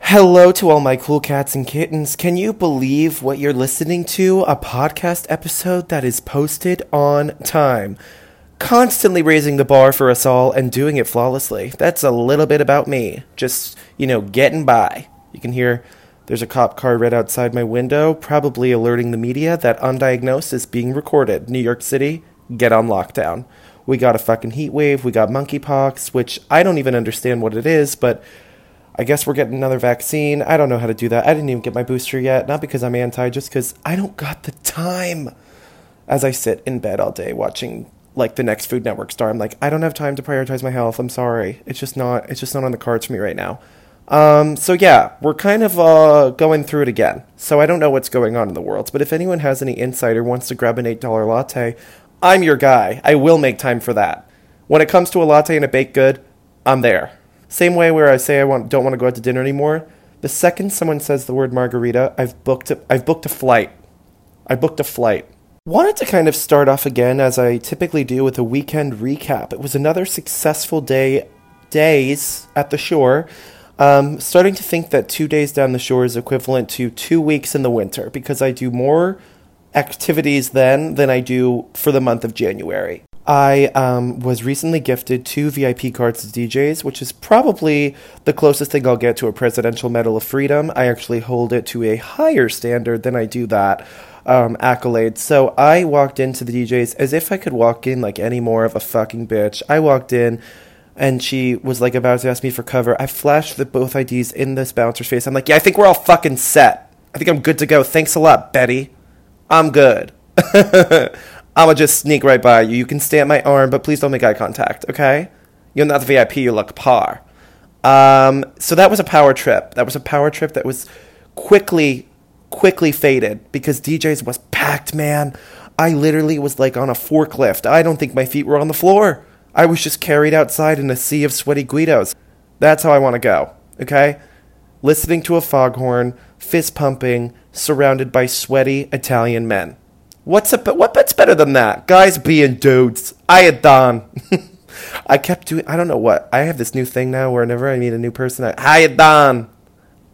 Hello to all my cool cats and kittens. Can you believe what you're listening to? A podcast episode that is posted on time. Constantly raising the bar for us all and doing it flawlessly. That's a little bit about me. Just, you know, getting by. You can hear there's a cop car right outside my window, probably alerting the media that undiagnosed is being recorded. New York City, get on lockdown. We got a fucking heat wave, we got monkeypox, which I don't even understand what it is, but I guess we're getting another vaccine. I don't know how to do that. I didn't even get my booster yet, not because I'm anti, just because I don't got the time. As I sit in bed all day watching like the next Food Network star, I'm like, I don't have time to prioritize my health. I'm sorry. It's just not. It's just not on the cards for me right now. Um, so yeah, we're kind of uh, going through it again. So I don't know what's going on in the world, but if anyone has any insight or wants to grab an eight dollar latte, I'm your guy. I will make time for that. When it comes to a latte and a baked good, I'm there. Same way where I say I want, don't want to go out to dinner anymore. The second someone says the word margarita, I've booked a, I've booked a flight. I booked a flight. Wanted to kind of start off again as I typically do with a weekend recap. It was another successful day days at the shore. Um, starting to think that two days down the shore is equivalent to two weeks in the winter because I do more activities then than I do for the month of January. I um, was recently gifted two VIP cards to D'Jais, which is probably the closest thing I'll get to a Presidential Medal of Freedom. I actually hold it to a higher standard than I do that um, accolade. So I walked into the D'Jais as if I could walk in like any more of a fucking bitch. I walked in and she was like about to ask me for cover. I flashed the both IDs in this bouncer's face. I'm like, yeah, I think we're all fucking set. I think I'm good to go. Thanks a lot, Betty. I'm good. I'ma just sneak right by you. You can stay at my arm, but please don't make eye contact, okay? You're not the VIP, you look par. Um, so that was a power trip. That was a power trip that was quickly, quickly faded because D'Jais was packed, man. I literally was like on a forklift. I don't think my feet were on the floor. I was just carried outside in a sea of sweaty Guidos. That's how I want to go, okay? Listening to a foghorn, fist pumping, surrounded by sweaty Italian men. What's a, what bet's better than that? Guys being dudes. I had done. I kept doing, I don't know what. I have this new thing now where whenever I meet a new person, I, how you done?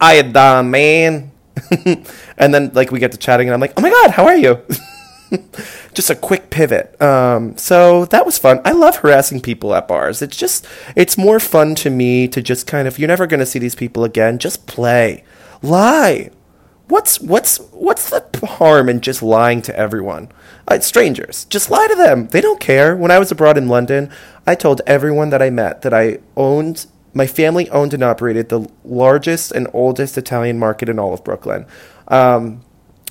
I had done, man. and then, like, we get to chatting, and I'm like, oh my God, how are you? just a quick pivot. Um, so that was fun. I love harassing people at bars. It's just, it's more fun to me to just kind of, you're never going to see these people again. Just play, lie. What's what's what's the harm in just lying to everyone? Uh, strangers, just lie to them. They don't care. When I was abroad in London, I told everyone that I met that I owned my family owned and operated the largest and oldest Italian market in all of Brooklyn. Um,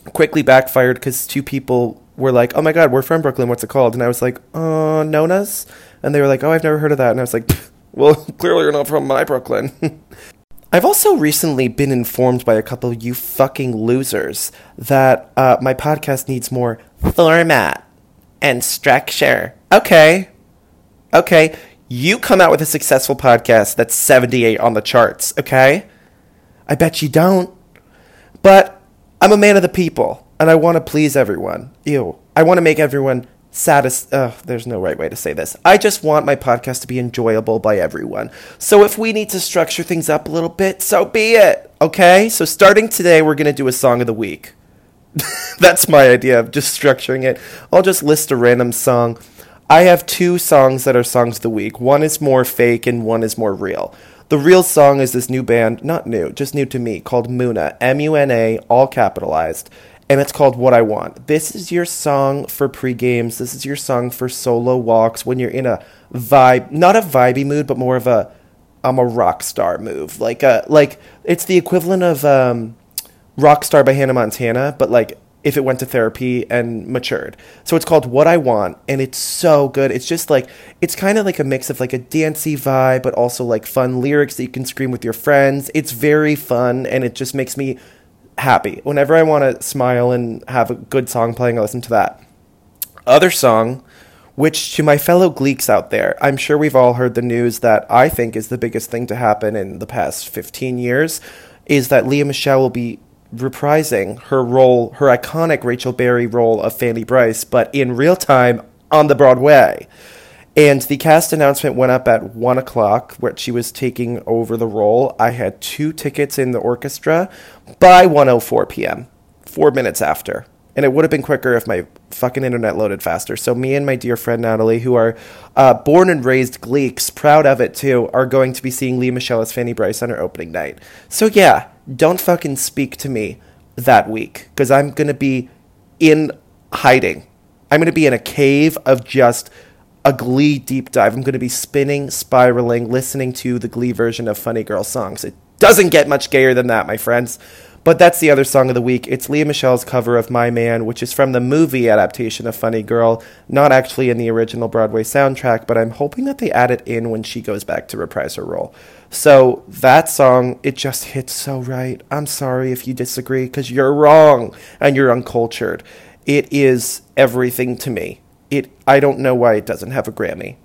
quickly backfired because two people were like, "Oh my God, we're from Brooklyn. What's it called?" And I was like, "Uh, Nona's," and they were like, "Oh, I've never heard of that." And I was like, "Well, clearly you're not from my Brooklyn." I've also recently been informed by a couple of you fucking losers that uh, my podcast needs more format and structure. Okay, okay, you come out with a successful podcast that's 78 on the charts. Okay, I bet you don't, but I'm a man of the people and I want to please everyone. Ew. I want to make everyone satis- there's no right way to say this. I just want my podcast to be enjoyable by everyone. So if we need to structure things up a little bit, so be it. Okay? So starting today, we're going to do a song of the week. That's my idea of just structuring it. I'll just list a random song. I have two songs that are songs of the week. One is more fake and one is more real. The real song is this new band, not new, just new to me, called Muna, M U N A, all capitalized and it's called What I Want. This is your song for pre games. This is your song for solo walks when you're in a vibe, not a vibey mood, but more of a I'm a rock star move. Like a like it's the equivalent of um, Rockstar by Hannah Montana, but like if it went to therapy and matured. So it's called What I Want, and it's so good. It's just like it's kind of like a mix of like a dancey vibe, but also like fun lyrics that you can scream with your friends. It's very fun, and it just makes me happy. Whenever I want to smile and have a good song playing, I listen to that. Other song, which to my fellow Gleeks out there, I'm sure we've all heard the news that I think is the biggest thing to happen in the past 15 years, is that Lea Michele will be reprising her role, her iconic Rachel Berry role of Fanny Brice, but in real time on the Broadway. And the cast announcement went up at one o'clock, where she was taking over the role. I had two tickets in the orchestra by 1:04 p.m., four minutes after, and it would have been quicker if my fucking internet loaded faster. So me and my dear friend Natalie, who are uh, born and raised Gleeks, proud of it too, are going to be seeing Lea Michele as Fanny Brice on her opening night. So yeah, don't fucking speak to me that week because I'm gonna be in hiding. I'm gonna be in a cave of just a Glee deep dive. I'm going to be spinning, spiraling, listening to the Glee version of Funny Girl songs. It doesn't get much gayer than that, my friends. But that's the other song of the week. It's Lea Michele's cover of My Man, which is from the movie adaptation of Funny Girl, not actually in the original Broadway soundtrack, but I'm hoping that they add it in when she goes back to reprise her role. So that song, it just hits so right. I'm sorry if you disagree, because you're wrong and you're uncultured. It is everything to me it I don't know why it doesn't have a Grammy.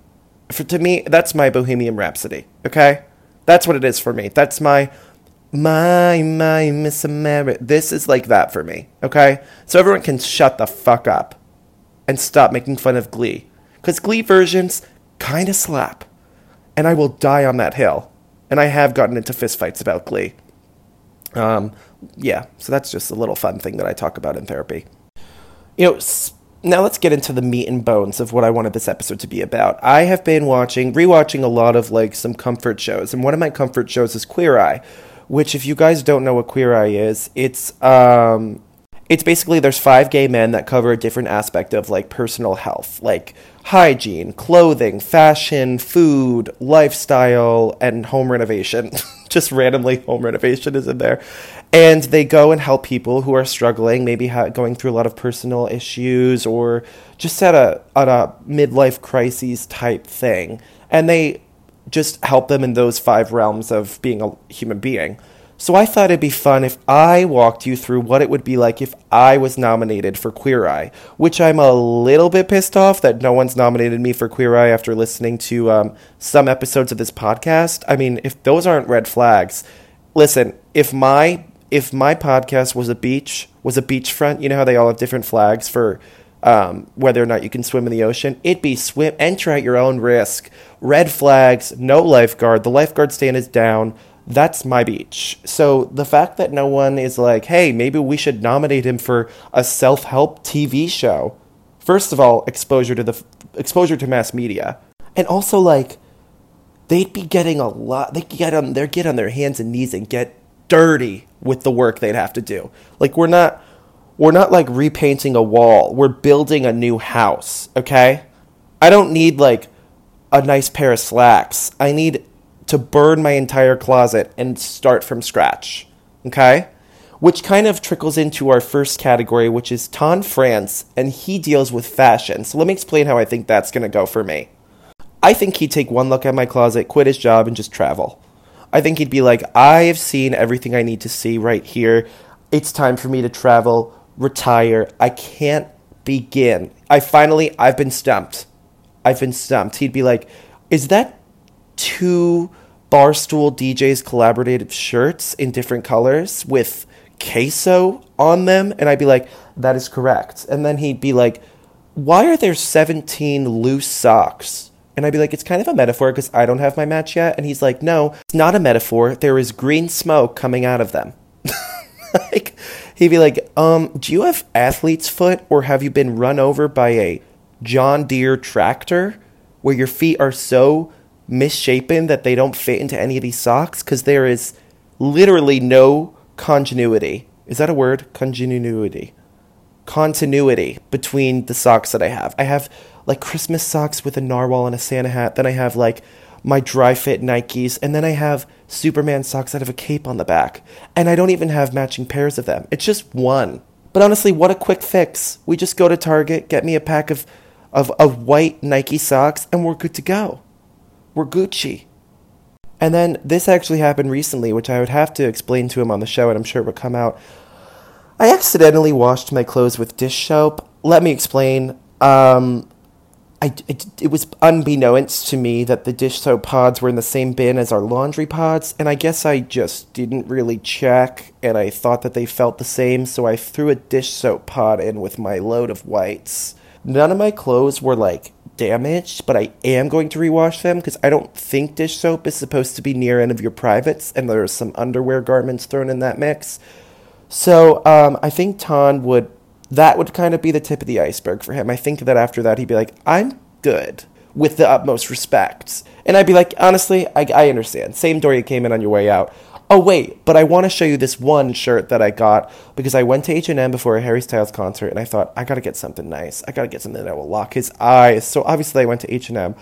For to me, that's my Bohemian Rhapsody. Okay, that's what it is for me. That's my my my Miss America. This is like that for me. Okay, so everyone can shut the fuck up and stop making fun of Glee, because Glee versions kind of slap, and I will die on that hill. And I have gotten into fistfights about Glee. Um, yeah, so that's just a little fun thing that I talk about in therapy. You know now let's get into the meat and bones of what I wanted this episode to be about. I have been watching, rewatching a lot of like some comfort shows, and one of my comfort shows is Queer Eye, which if you guys don't know what Queer Eye is, it's um it's basically there's five gay men that cover a different aspect of like personal health, like hygiene, clothing, fashion, food, lifestyle, and home renovation. Just randomly, home renovation is in there. And they go and help people who are struggling, maybe ha- going through a lot of personal issues or just at a, at a midlife crises type thing. And they just help them in those five realms of being a human being. So I thought it'd be fun if I walked you through what it would be like if I was nominated for Queer Eye, which I'm a little bit pissed off that no one's nominated me for Queer Eye after listening to um, some episodes of this podcast. I mean, if those aren't red flags, listen, if my if my podcast was a beach, was a beachfront, you know how they all have different flags for um, whether or not you can swim in the ocean. It'd be swim, enter at your own risk. Red flags, no lifeguard. The lifeguard stand is down that's my beach. So the fact that no one is like, hey, maybe we should nominate him for a self help TV show. First of all, exposure to the exposure to mass media, and also like they'd be getting a lot. They get on they get on their hands and knees and get dirty with the work they'd have to do. Like we're not we're not like repainting a wall. We're building a new house. Okay, I don't need like a nice pair of slacks. I need to burn my entire closet and start from scratch. Okay? Which kind of trickles into our first category, which is Tan France, and he deals with fashion. So let me explain how I think that's to go for me. I think he'd take one look at my closet, quit his job, and just travel. I think he'd be like, I have seen everything I need to see right here. It's time for me to travel, retire. I can't begin. I finally, I've been stumped. I've been stumped. He'd be like, Is that two Barstool D'Jais collaborative shirts in different colors with queso on them? And I'd be like, that is correct. And then he'd be like, why are there 17 loose socks? And I'd be like, it's kind of a metaphor because I don't have my match yet. And he's like, no, it's not a metaphor. There is green smoke coming out of them. like, he'd be like, um, do you have athlete's foot or have you been run over by a John Deere tractor where your feet are so misshapen that they don't fit into any of these socks because there is literally no continuity. Is that a word? Continuity. Continuity between the socks that I have. I have like Christmas socks with a narwhal and a Santa hat. Then I have like my dry fit Nikes, and then I have Superman socks that have a cape on the back. And I don't even have matching pairs of them. It's just one. But honestly, what a quick fix. We just go to Target, get me a pack of, of, of white Nike socks, and we're good to go were Gucci. And then this actually happened recently, which I would have to explain to him on the show, and I'm sure it would come out. I accidentally washed my clothes with dish soap. Let me explain. Um, I, it, it was unbeknownst to me that the dish soap pods were in the same bin as our laundry pods, and I guess I just didn't really check, and I thought that they felt the same, so I threw a dish soap pod in with my load of whites. None of my clothes were like damaged, but I am going to rewash them because I don't think dish soap is supposed to be near any of your privates, and there's some underwear garments thrown in that mix. So um, I think Tan would that would kind of be the tip of the iceberg for him. I think that after that he'd be like, I'm good with the utmost respect. And I'd be like, honestly, I, I understand. Same door you came in on your way out. Oh wait, but I want to show you this one shirt that I got because I went to H&M before a Harry Styles concert and I thought I got to get something nice. I got to get something that will lock his eyes. So obviously I went to H&M.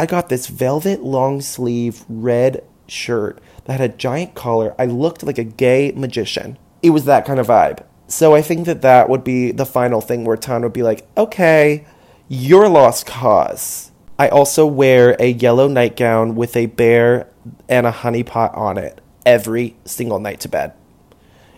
I got this velvet long sleeve red shirt that had a giant collar. I looked like a gay magician. It was that kind of vibe. So I think that that would be the final thing where Tan would be like, "Okay, you're lost cause." I also wear a yellow nightgown with a bear and a honeypot on it every single night to bed.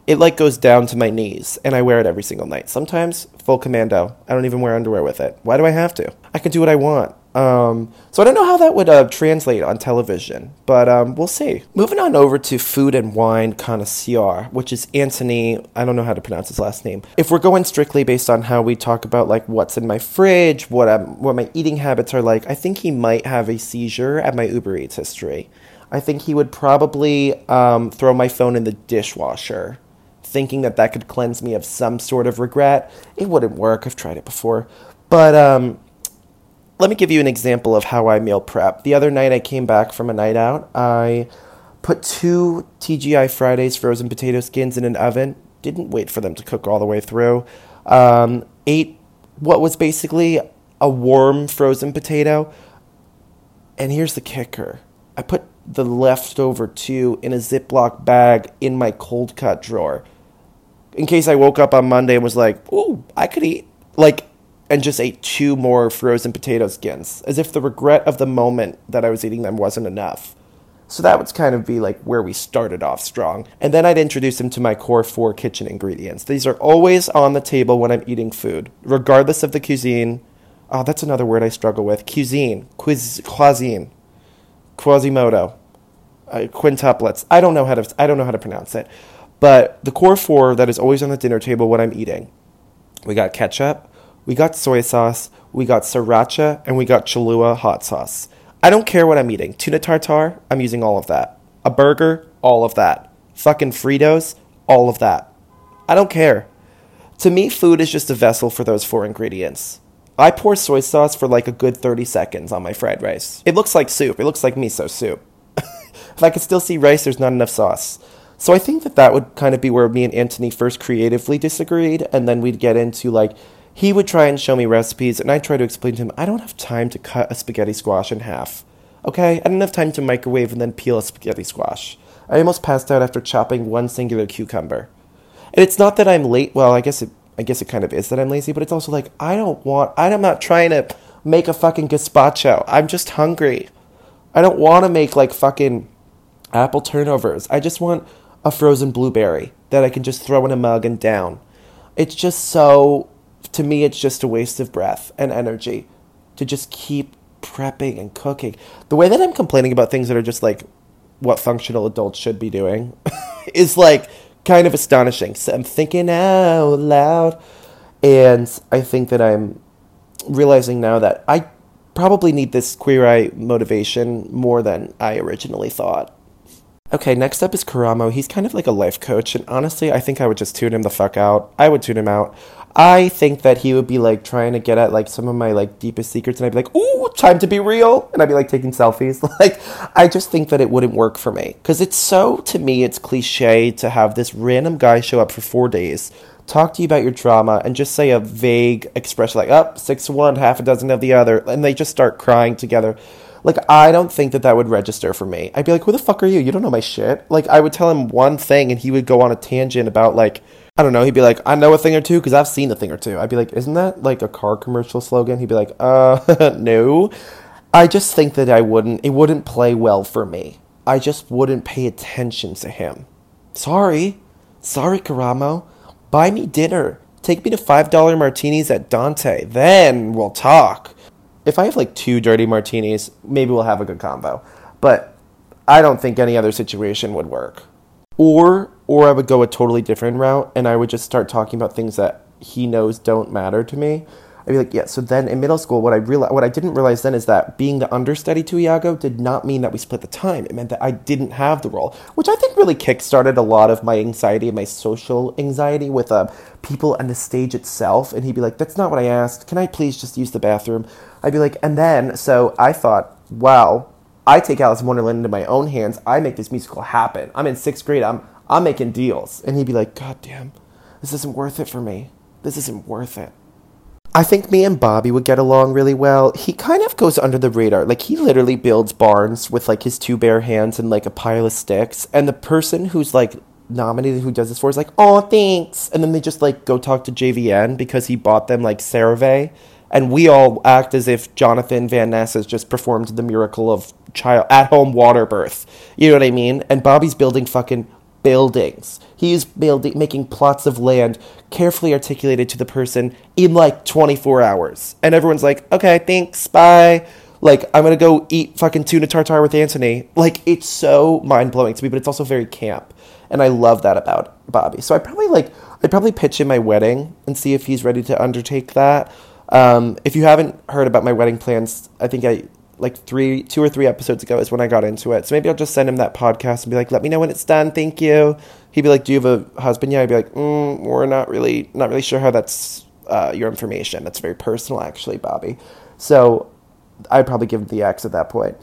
It like goes down to my knees, and I wear it every single night. Sometimes full commando. I don't even wear underwear with it. Why do I have to? I can do what I want. Um, so I don't know how that would uh, translate on television, but um, we'll see. Moving on over to food and wine connoisseur, which is Anthony. I don't know how to pronounce his last name. If we're going strictly based on how we talk about like what's in my fridge, what I'm, what my eating habits are like, I think he might have a seizure at my Uber Eats history. I think he would probably um, throw my phone in the dishwasher, thinking that that could cleanse me of some sort of regret. It wouldn't work. I've tried it before, but um, let me give you an example of how I meal prep. The other night I came back from a night out. I put two TGI Fridays frozen potato skins in an oven. Didn't wait for them to cook all the way through. Um, ate what was basically a warm frozen potato. And here's the kicker I put the leftover two in a Ziploc bag in my cold cut drawer. In case I woke up on Monday and was like, ooh, I could eat. Like, and just ate two more frozen potato skins, as if the regret of the moment that I was eating them wasn't enough. So that would kind of be like where we started off strong. And then I'd introduce him to my core four kitchen ingredients. These are always on the table when I'm eating food, regardless of the cuisine. Oh, that's another word I struggle with. Cuisine, quiz, cuisine, Quasimodo, uh, quintuplets. I don't know how to. I don't know how to pronounce it. But the core four that is always on the dinner table when I'm eating. We got ketchup, we got soy sauce, we got sriracha, and we got Cholula hot sauce. I don't care what I'm eating. Tuna tartar, I'm using all of that. A burger, all of that. Fucking Fritos, all of that. I don't care. To me, food is just a vessel for those four ingredients. I pour soy sauce for like a good 30 seconds on my fried rice. It looks like soup. It looks like miso soup. if I could still see rice, there's not enough sauce. So I think that that would kind of be where me and Anthony first creatively disagreed, and then we'd get into like he would try and show me recipes, and I'd try to explain to him, I don't have time to cut a spaghetti squash in half. Okay? I don't have time to microwave and then peel a spaghetti squash. I almost passed out after chopping one singular cucumber. And it's not that I'm late. Well, I guess it, I guess it kind of is that I'm lazy, but it's also like I don't want. I'm not trying to make a fucking gazpacho. I'm just hungry. I don't want to make like fucking apple turnovers. I just want a frozen blueberry that I can just throw in a mug and down. It's just so to me, it's just a waste of breath and energy to just keep prepping and cooking. The way that I'm complaining about things that are just like what functional adults should be doing is like kind of astonishing. So I'm thinking out loud. And I think that I'm realizing now that I probably need this queer eye motivation more than I originally thought. Okay, next up is Karamo. He's kind of like a life coach, and honestly, I think I would just tune him the fuck out. I would tune him out. I think that he would be like trying to get at like some of my like deepest secrets, and I'd be like, "Ooh, time to be real," and I'd be like taking selfies. Like, I just think that it wouldn't work for me because it's so to me, it's cliche to have this random guy show up for four days, talk to you about your drama, and just say a vague expression like, "Up, oh, six one, half a dozen of the other," and they just start crying together. Like, I don't think that that would register for me. I'd be like, "Who the fuck are you? You don't know my shit." Like, I would tell him one thing, and he would go on a tangent about like I don't know. He'd be like, I know a thing or two because I've seen a thing or two. I'd be like, isn't that like a car commercial slogan? He'd be like, uh, no. I just think that I wouldn't, it wouldn't play well for me. I just wouldn't pay attention to him. Sorry. Sorry, Karamo. Buy me dinner. Take me to $5 martinis at Dante. Then we'll talk. If I have like two dirty martinis, maybe we'll have a good combo. But I don't think any other situation would work. Or or I would go a totally different route and I would just start talking about things that he knows don't matter to me. I'd be like, yeah. So then in middle school, what I realized, what I didn't realize then is that being the understudy to Iago did not mean that we split the time. It meant that I didn't have the role, which I think really kickstarted a lot of my anxiety and my social anxiety with uh, people and the stage itself. And he'd be like, that's not what I asked. Can I please just use the bathroom? I'd be like, and then, so I thought, wow, I take Alice in Wonderland into my own hands. I make this musical happen. I'm in sixth grade. I'm, I'm making deals. And he'd be like, God damn, this isn't worth it for me. This isn't worth it. I think me and Bobby would get along really well. He kind of goes under the radar. Like he literally builds barns with like his two bare hands and like a pile of sticks. And the person who's like nominated who does this for is like, "Oh, thanks." And then they just like go talk to JVN because he bought them like CeraVe. And we all act as if Jonathan Van Ness has just performed the miracle of child at home water birth. You know what I mean? And Bobby's building fucking buildings. He's building, making plots of land carefully articulated to the person in like 24 hours. And everyone's like, okay, thanks, bye. Like, I'm gonna go eat fucking tuna tartare with Anthony. Like, it's so mind blowing to me, but it's also very camp. And I love that about Bobby. So I probably like, I'd probably pitch him my wedding and see if he's ready to undertake that. Um, if you haven't heard about my wedding plans, I think I like three, two or three episodes ago is when I got into it. So maybe I'll just send him that podcast and be like, "Let me know when it's done. Thank you." He'd be like, "Do you have a husband yet?" I'd be like, mm, "We're not really, not really sure how that's uh, your information. That's very personal, actually, Bobby." So I'd probably give him the X at that point.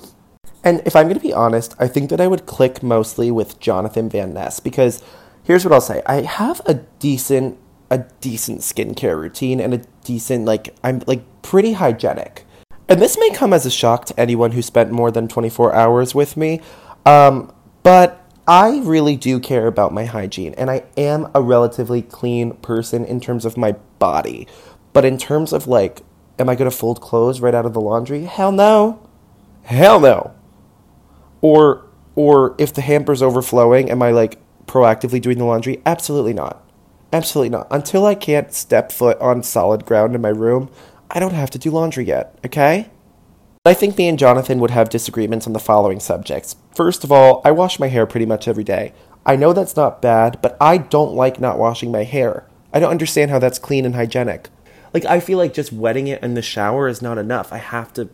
And if I'm going to be honest, I think that I would click mostly with Jonathan Van Ness because here's what I'll say: I have a decent, a decent skincare routine and a decent, like, I'm like pretty hygienic. And this may come as a shock to anyone who spent more than 24 hours with me, um, but I really do care about my hygiene, and I am a relatively clean person in terms of my body. But in terms of like, am I going to fold clothes right out of the laundry? Hell no. Hell no. Or, or if the hamper's overflowing, am I like proactively doing the laundry? Absolutely not. Absolutely not. Until I can't step foot on solid ground in my room, I don't have to do laundry yet, okay? I think me and Jonathan would have disagreements on the following subjects. First of all, I wash my hair pretty much every day. I know that's not bad, but I don't like not washing my hair. I don't understand how that's clean and hygienic. Like I feel like just wetting it in the shower is not enough. I have to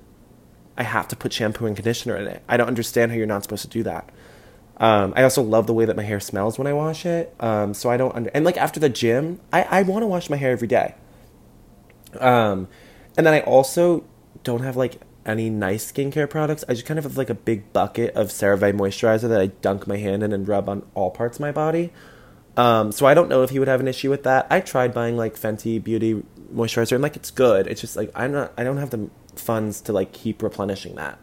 I have to put shampoo and conditioner in it. I don't understand how you're not supposed to do that. Um, I also love the way that my hair smells when I wash it. Um, so I don't under- and like after the gym, I, I want to wash my hair every day. Um, and then I also don't have like any nice skincare products. I just kind of have like a big bucket of CeraVe moisturizer that I dunk my hand in and rub on all parts of my body. Um, so I don't know if he would have an issue with that. I tried buying like Fenty Beauty moisturizer and like it's good. It's just like I'm not I don't have the funds to like keep replenishing that.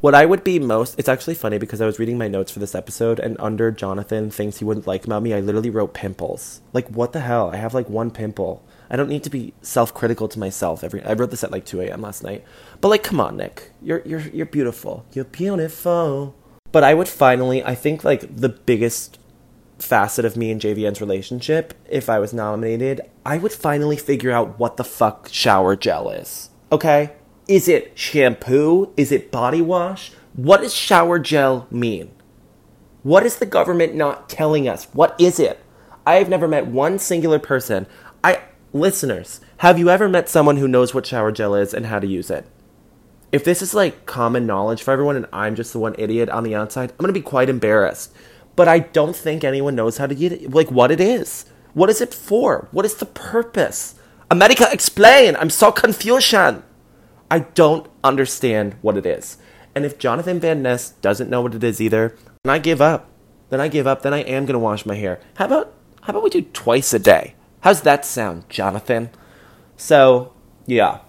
What I would be most it's actually funny because I was reading my notes for this episode and under Jonathan things he wouldn't like about me, I literally wrote pimples. Like what the hell? I have like one pimple. I don't need to be self-critical to myself every. I wrote this at like 2 a.m. last night, but like, come on, Nick, you're you're you're beautiful. You're beautiful. But I would finally, I think like the biggest facet of me and JVN's relationship, if I was nominated, I would finally figure out what the fuck shower gel is. Okay, is it shampoo? Is it body wash? What does shower gel mean? What is the government not telling us? What is it? I have never met one singular person. I listeners, have you ever met someone who knows what shower gel is and how to use it? If this is like common knowledge for everyone and I'm just the one idiot on the outside, I'm going to be quite embarrassed. But I don't think anyone knows how to get it, like what it is. What is it for? What is the purpose? America, explain! I'm so confusion! I don't understand what it is. And if Jonathan Van Ness doesn't know what it is either, then I give up. Then I give up. Then I am going to wash my hair. How about how about we do twice a day? How's that sound, Jonathan? So, yeah.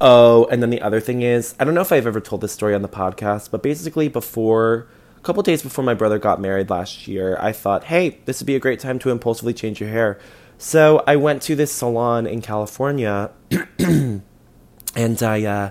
Oh, and then the other thing is, I don't know if I've ever told this story on the podcast, but basically, before a couple days before my brother got married last year, I thought, hey, this would be a great time to impulsively change your hair. So I went to this salon in California, and I uh,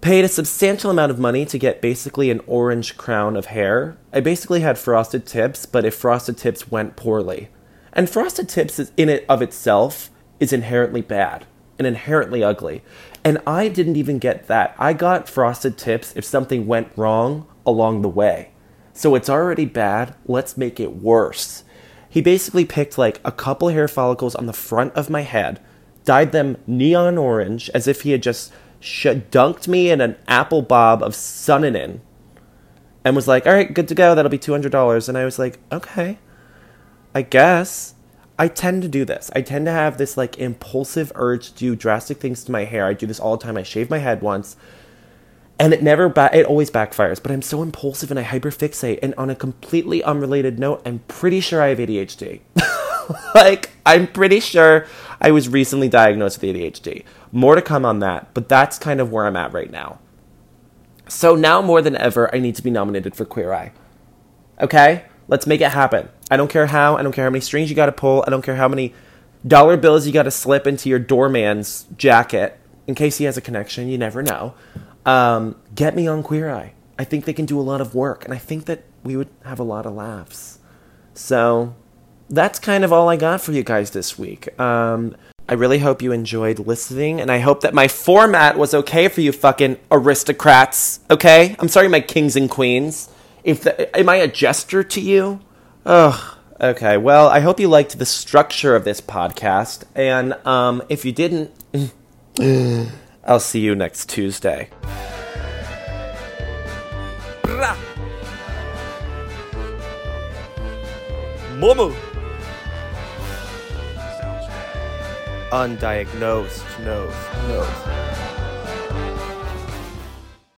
paid a substantial amount of money to get basically an orange crown of hair. I basically had frosted tips, but if frosted tips went poorly, and frosted tips is, in it of itself is inherently bad and inherently ugly. And I didn't even get that. I got frosted tips if something went wrong along the way. So it's already bad, let's make it worse. He basically picked like a couple hair follicles on the front of my head, dyed them neon orange as if he had just sh- dunked me in an apple bob of Suninin and was like, all right, good to go. That'll be $200. And I was like, okay, I guess. I tend to do this. I tend to have this like impulsive urge to do drastic things to my hair. I do this all the time. I shave my head once and it never ba- it always backfires but i'm so impulsive and i hyperfixate and on a completely unrelated note i'm pretty sure i have adhd like i'm pretty sure i was recently diagnosed with adhd more to come on that but that's kind of where i'm at right now. So now more than ever i need to be nominated for queer eye. Okay? Let's make it happen. I don't care how i don't care how many strings you got to pull i don't care how many dollar bills you got to slip into your doorman's jacket in case he has a connection you never know. Um, get me on Queer Eye. I think they can do a lot of work, and I think that we would have a lot of laughs. So that's kind of all I got for you guys this week. Um, I really hope you enjoyed listening, and I hope that my format was okay for you fucking aristocrats. Okay, I'm sorry, my kings and queens. If the, am I a jester to you? Ugh. Okay. Well, I hope you liked the structure of this podcast, and um, if you didn't. I'll see you next Tuesday. Momo. Undiagnosed nose, nose.